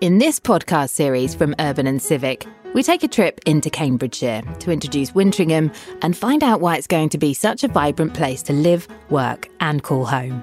In this podcast series from Urban and Civic, we take a trip into Cambridgeshire to introduce Wintringham and find out why it's going to be such a vibrant place to live, work, and call home.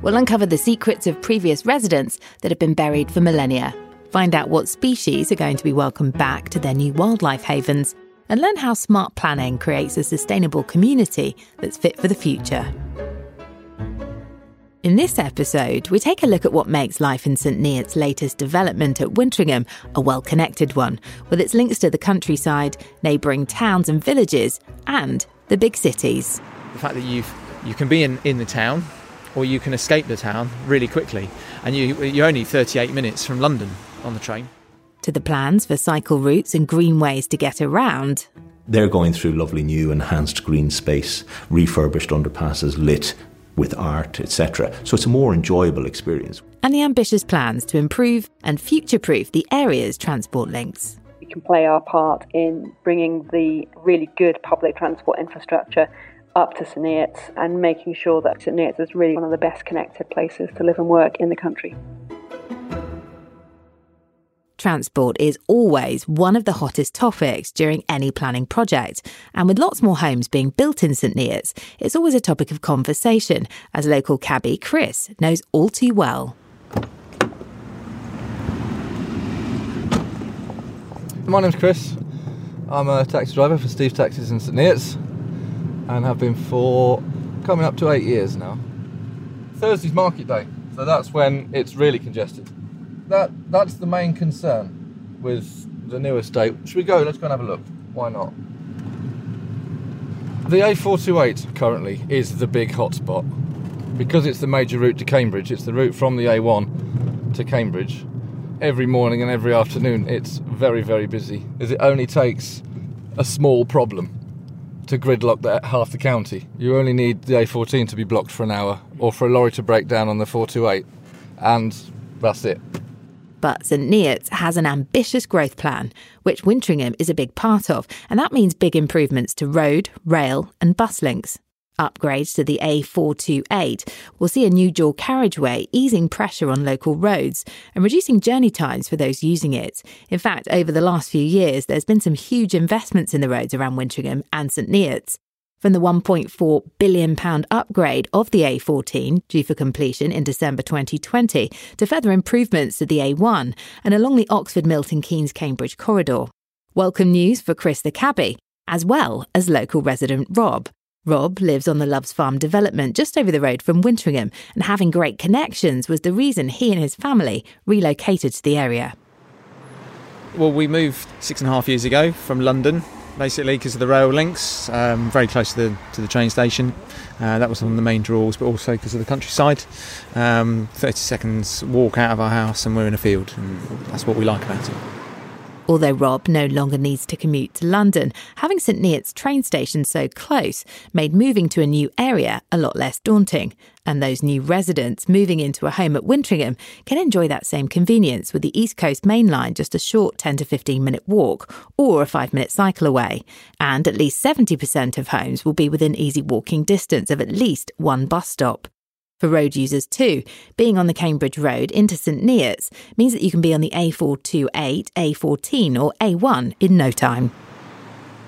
We'll uncover the secrets of previous residents that have been buried for millennia, find out what species are going to be welcomed back to their new wildlife havens, and learn how smart planning creates a sustainable community that's fit for the future. In this episode, we take a look at what makes life in St Neots' latest development at Wintringham a well connected one, with its links to the countryside, neighbouring towns and villages, and the big cities. The fact that you you can be in, in the town or you can escape the town really quickly, and you, you're only 38 minutes from London on the train. To the plans for cycle routes and green ways to get around. They're going through lovely new enhanced green space, refurbished underpasses, lit with art, etc. So it's a more enjoyable experience. And the ambitious plans to improve and future proof the area's transport links. We can play our part in bringing the really good public transport infrastructure up to St Neots and making sure that St Neots is really one of the best connected places to live and work in the country. Transport is always one of the hottest topics during any planning project, and with lots more homes being built in St Neots, it's always a topic of conversation, as local cabbie Chris knows all too well. My name's Chris. I'm a taxi driver for Steve Taxis in St Neots and have been for coming up to eight years now. Thursday's market day, so that's when it's really congested that that's the main concern with the new estate. Should we go? Let's go and have a look. Why not? The A428 currently is the big hotspot because it's the major route to Cambridge. It's the route from the A1 to Cambridge. Every morning and every afternoon, it's very, very busy. As it only takes a small problem to gridlock that half the county. You only need the A14 to be blocked for an hour, or for a lorry to break down on the 428, and that's it. But St Neots has an ambitious growth plan, which Wintringham is a big part of, and that means big improvements to road, rail, and bus links. Upgrades to the A428 will see a new dual carriageway easing pressure on local roads and reducing journey times for those using it. In fact, over the last few years, there's been some huge investments in the roads around Wintringham and St Neots from the £1.4 billion upgrade of the A14, due for completion in December 2020, to further improvements to the A1 and along the Oxford Milton Keynes Cambridge corridor. Welcome news for Chris the cabbie, as well as local resident Rob. Rob lives on the Loves Farm development just over the road from Wintringham, and having great connections was the reason he and his family relocated to the area. Well, we moved six and a half years ago from London basically because of the rail links, um, very close to the to the train station. Uh, that was one of the main draws, but also because of the countryside. Um, 30 seconds walk out of our house and we're in a field, and that's what we like about it. Although Rob no longer needs to commute to London, having St Neots train station so close made moving to a new area a lot less daunting. And those new residents moving into a home at Wintringham can enjoy that same convenience with the East Coast Main Line just a short 10 to 15 minute walk or a 5 minute cycle away. And at least 70% of homes will be within easy walking distance of at least one bus stop. For road users too, being on the Cambridge Road into St Neots means that you can be on the A428, A14 or A1 in no time.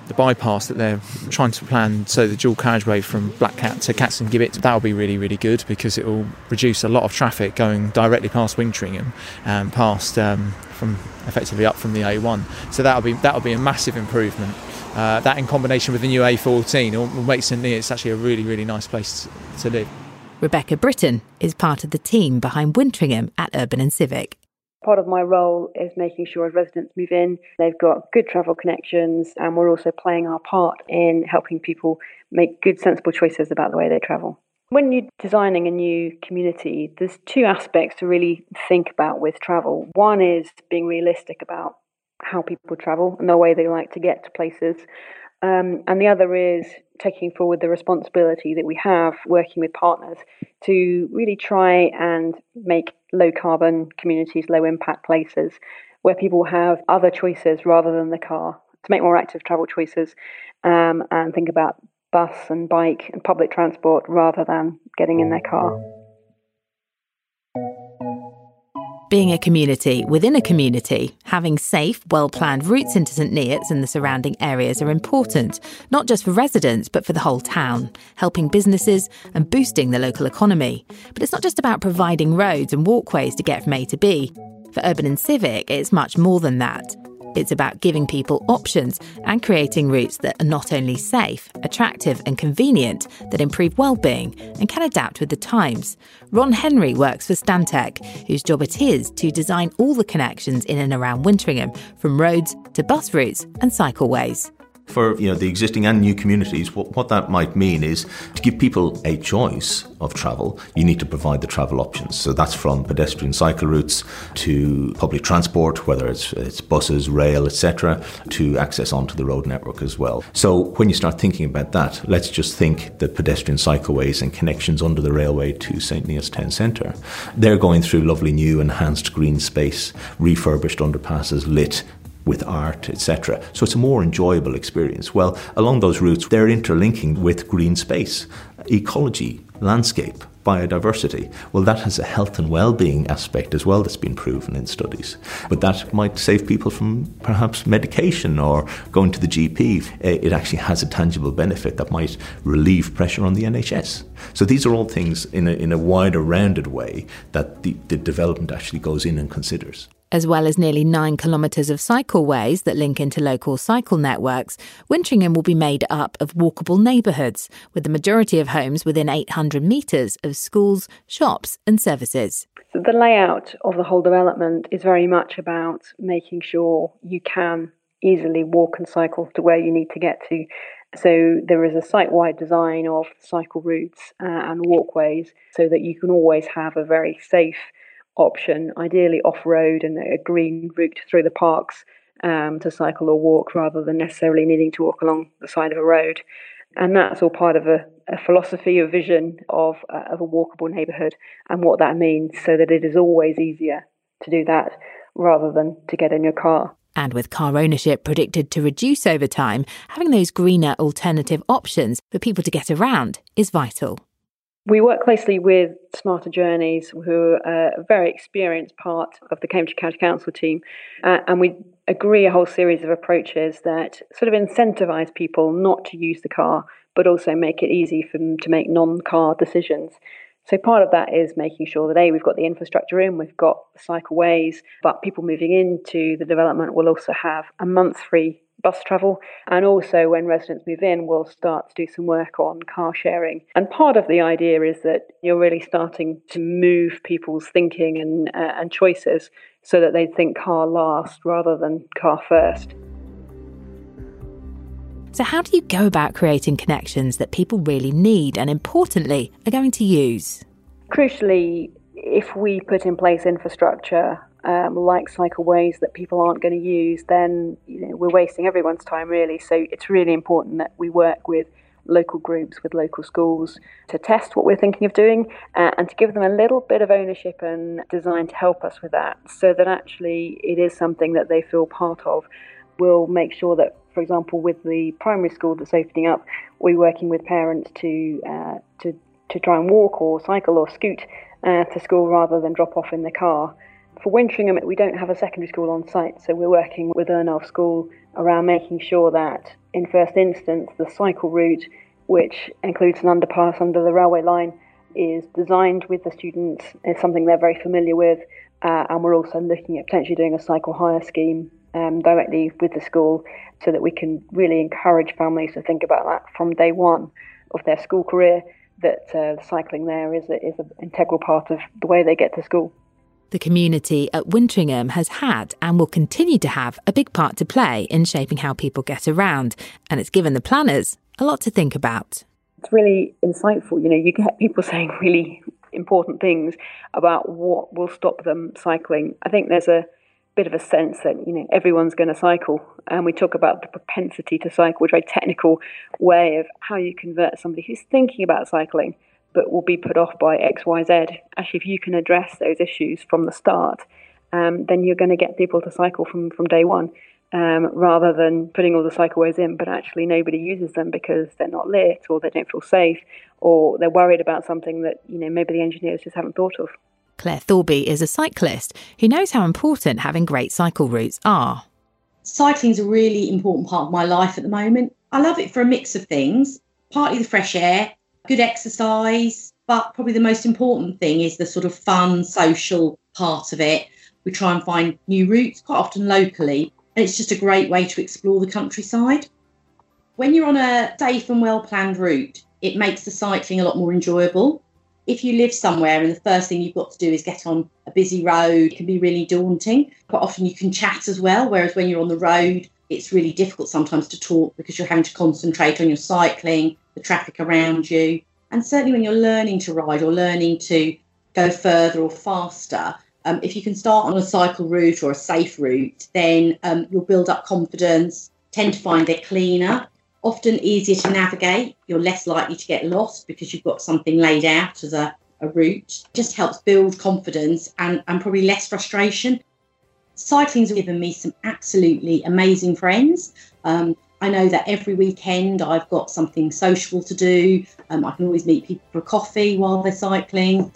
The bypass that they're trying to plan, so the dual carriageway from Black Cat to Caxton Gibbet, that'll be really, really good because it will reduce a lot of traffic going directly past Wintringham and past um, from effectively up from the A1. So that'll be that'll be a massive improvement. Uh, that in combination with the new A14 will, will make St Neots actually a really, really nice place to live. Rebecca Britton is part of the team behind Wintringham at Urban and Civic. Part of my role is making sure as residents move in, they've got good travel connections, and we're also playing our part in helping people make good, sensible choices about the way they travel. When you're designing a new community, there's two aspects to really think about with travel. One is being realistic about how people travel and the way they like to get to places. Um, and the other is taking forward the responsibility that we have working with partners to really try and make low carbon communities, low impact places where people have other choices rather than the car, to make more active travel choices um, and think about bus and bike and public transport rather than getting in their car. Being a community within a community, having safe, well planned routes into St Neots and the surrounding areas are important, not just for residents, but for the whole town, helping businesses and boosting the local economy. But it's not just about providing roads and walkways to get from A to B. For Urban and Civic, it's much more than that. It's about giving people options and creating routes that are not only safe, attractive, and convenient, that improve well-being and can adapt with the times. Ron Henry works for Stantec, whose job it is to design all the connections in and around Wintringham, from roads to bus routes and cycleways for you know the existing and new communities, what, what that might mean is to give people a choice of travel, you need to provide the travel options. So that's from pedestrian cycle routes to public transport, whether it's it's buses, rail, etc., to access onto the road network as well. So when you start thinking about that, let's just think the pedestrian cycleways and connections under the railway to St Neots Town Centre. They're going through lovely new enhanced green space, refurbished underpasses, lit with art, etc. So it's a more enjoyable experience. Well, along those routes, they're interlinking with green space, ecology, landscape, biodiversity. Well, that has a health and well-being aspect as well that's been proven in studies. But that might save people from perhaps medication or going to the GP. Eh, it actually has a tangible benefit that might relieve pressure on the NHS. So these are all things in a, in a wider, rounded way that the, the development actually goes in and considers. As well as nearly nine kilometres of cycleways that link into local cycle networks, Wintringham will be made up of walkable neighbourhoods, with the majority of homes within 800 metres of schools, shops, and services. So the layout of the whole development is very much about making sure you can easily walk and cycle to where you need to get to. So there is a site-wide design of cycle routes uh, and walkways so that you can always have a very safe option, ideally off road and a green route through the parks um, to cycle or walk rather than necessarily needing to walk along the side of a road. And that's all part of a, a philosophy, a vision of, uh, of a walkable neighbourhood and what that means so that it is always easier to do that rather than to get in your car. And with car ownership predicted to reduce over time, having those greener alternative options for people to get around is vital. We work closely with Smarter Journeys, who are a very experienced part of the Cambridge County Council team, uh, and we agree a whole series of approaches that sort of incentivise people not to use the car, but also make it easy for them to make non car decisions. So part of that is making sure that A, we've got the infrastructure in, we've got cycleways, but people moving into the development will also have a month free bus travel. And also, when residents move in, we'll start to do some work on car sharing. And part of the idea is that you're really starting to move people's thinking and, uh, and choices so that they think car last rather than car first. So, how do you go about creating connections that people really need and, importantly, are going to use? Crucially, if we put in place infrastructure um, like cycleways that people aren't going to use, then you know, we're wasting everyone's time really. So it's really important that we work with local groups, with local schools to test what we're thinking of doing uh, and to give them a little bit of ownership and design to help us with that so that actually it is something that they feel part of. We'll make sure that, for example, with the primary school that's opening up, we're working with parents to uh, to to try and walk or cycle or scoot uh, to school rather than drop off in the car. For Wintringham, we don't have a secondary school on site, so we're working with Ernulf School around making sure that, in first instance, the cycle route, which includes an underpass under the railway line, is designed with the students, is something they're very familiar with, uh, and we're also looking at potentially doing a cycle hire scheme um, directly with the school so that we can really encourage families to think about that from day one of their school career that uh, cycling there is, is an integral part of the way they get to school. The community at Wintringham has had and will continue to have a big part to play in shaping how people get around, and it's given the planners a lot to think about. It's really insightful. You know, you get people saying really important things about what will stop them cycling. I think there's a bit of a sense that you know everyone's going to cycle, and we talk about the propensity to cycle, which is a very technical way of how you convert somebody who's thinking about cycling but will be put off by X, Y, Z. Actually, if you can address those issues from the start, um, then you're going to get people to cycle from, from day one. Um, rather than putting all the cycleways in, but actually nobody uses them because they're not lit or they don't feel safe or they're worried about something that you know maybe the engineers just haven't thought of. Claire Thorby is a cyclist who knows how important having great cycle routes are. Cycling is a really important part of my life at the moment. I love it for a mix of things partly the fresh air, good exercise, but probably the most important thing is the sort of fun, social part of it. We try and find new routes, quite often locally, and it's just a great way to explore the countryside. When you're on a safe and well planned route, it makes the cycling a lot more enjoyable. If you live somewhere and the first thing you've got to do is get on a busy road, it can be really daunting. Quite often you can chat as well, whereas when you're on the road, it's really difficult sometimes to talk because you're having to concentrate on your cycling, the traffic around you. And certainly when you're learning to ride or learning to go further or faster, um, if you can start on a cycle route or a safe route, then um, you'll build up confidence, tend to find it cleaner, often easier to navigate. You're less likely to get lost because you've got something laid out as a, a route. Just helps build confidence and, and probably less frustration. Cycling's given me some absolutely amazing friends. Um, I know that every weekend I've got something social to do. Um, I can always meet people for coffee while they're cycling.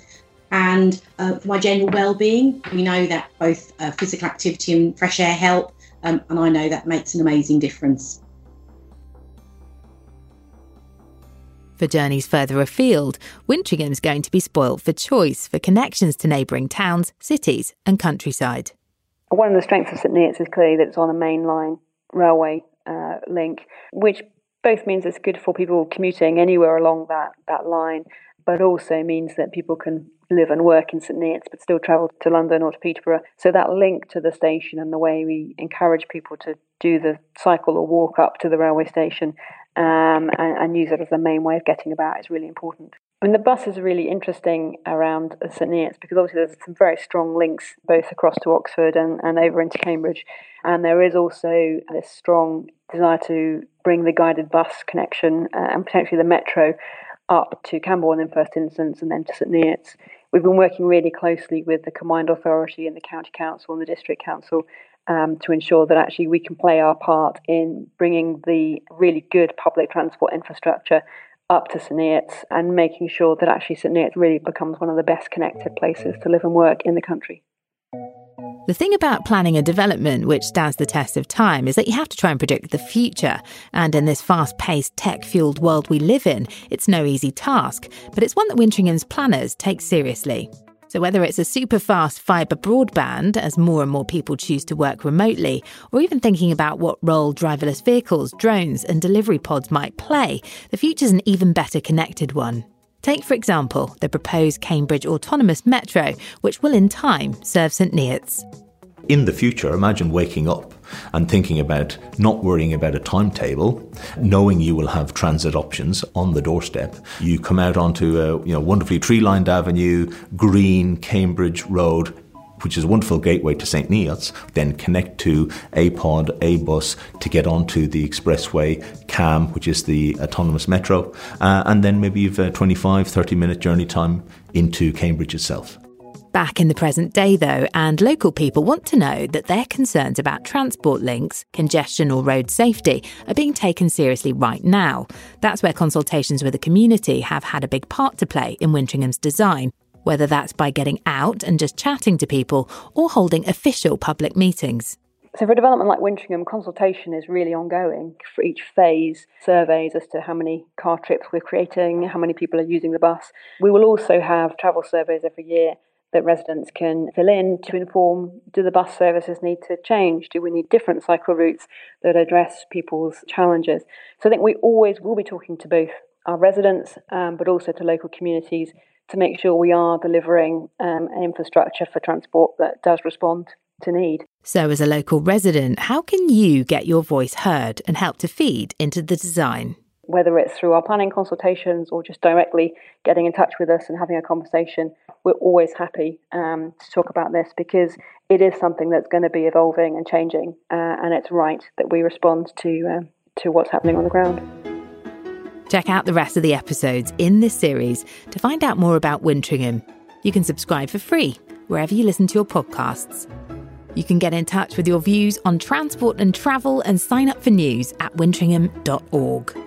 And uh, for my general well-being, we know that both uh, physical activity and fresh air help, um, and I know that makes an amazing difference. For journeys further afield, Wintringham's going to be spoilt for choice for connections to neighbouring towns, cities, and countryside. One of the strengths of St Neots is clearly that it's on a mainline railway uh, link, which both means it's good for people commuting anywhere along that, that line, but also means that people can live and work in St Neots but still travel to London or to Peterborough. So that link to the station and the way we encourage people to do the cycle or walk up to the railway station um, and, and, use it as the main way of getting about is really important. I mean, the bus is really interesting around St Neots because obviously there's some very strong links both across to Oxford and, and over into Cambridge. And there is also this strong desire to bring the guided bus connection uh, and potentially the metro up to Cambourne in first instance and then to St Neots. We've been working really closely with the Combined Authority and the County Council and the District Council um, to ensure that actually we can play our part in bringing the really good public transport infrastructure up to St Neots and making sure that actually St Neots really becomes one of the best connected places to live and work in the country. The thing about planning a development which stands the test of time is that you have to try and predict the future. And in this fast paced, tech fueled world we live in, it's no easy task, but it's one that Wintringham's planners take seriously. So, whether it's a super fast fibre broadband as more and more people choose to work remotely, or even thinking about what role driverless vehicles, drones, and delivery pods might play, the future's an even better connected one. Take, for example, the proposed Cambridge Autonomous Metro, which will in time serve St Neots. In the future, imagine waking up and thinking about not worrying about a timetable, knowing you will have transit options on the doorstep. You come out onto a you know wonderfully tree-lined avenue, green Cambridge Road, which is a wonderful gateway to St. Neots, then connect to a pod, a bus to get onto the expressway, CAM, which is the autonomous metro, uh, and then maybe you've a 25, 30 minute journey time into Cambridge itself back in the present day, though, and local people want to know that their concerns about transport links, congestion, or road safety are being taken seriously right now. That's where consultations with the community have had a big part to play in Wintringham's design, whether that's by getting out and just chatting to people or holding official public meetings. So, for a development like Wintringham, consultation is really ongoing for each phase, surveys as to how many car trips we're creating, how many people are using the bus. We will also have travel surveys every year that residents can fill in to inform do the bus services need to change? Do we need different cycle routes that address people's challenges? So I think we always will be talking to both our residents um, but also to local communities to make sure we are delivering um, an infrastructure for transport that does respond to need. So, as a local resident, how can you get your voice heard and help to feed into the design? Whether it's through our planning consultations or just directly getting in touch with us and having a conversation, we're always happy um, to talk about this because it is something that's going to be evolving and changing, uh, and it's right that we respond to uh, to what's happening on the ground. Check out the rest of the episodes in this series to find out more about Wintringham. You can subscribe for free wherever you listen to your podcasts. You can get in touch with your views on transport and travel and sign up for news at wintringham.org.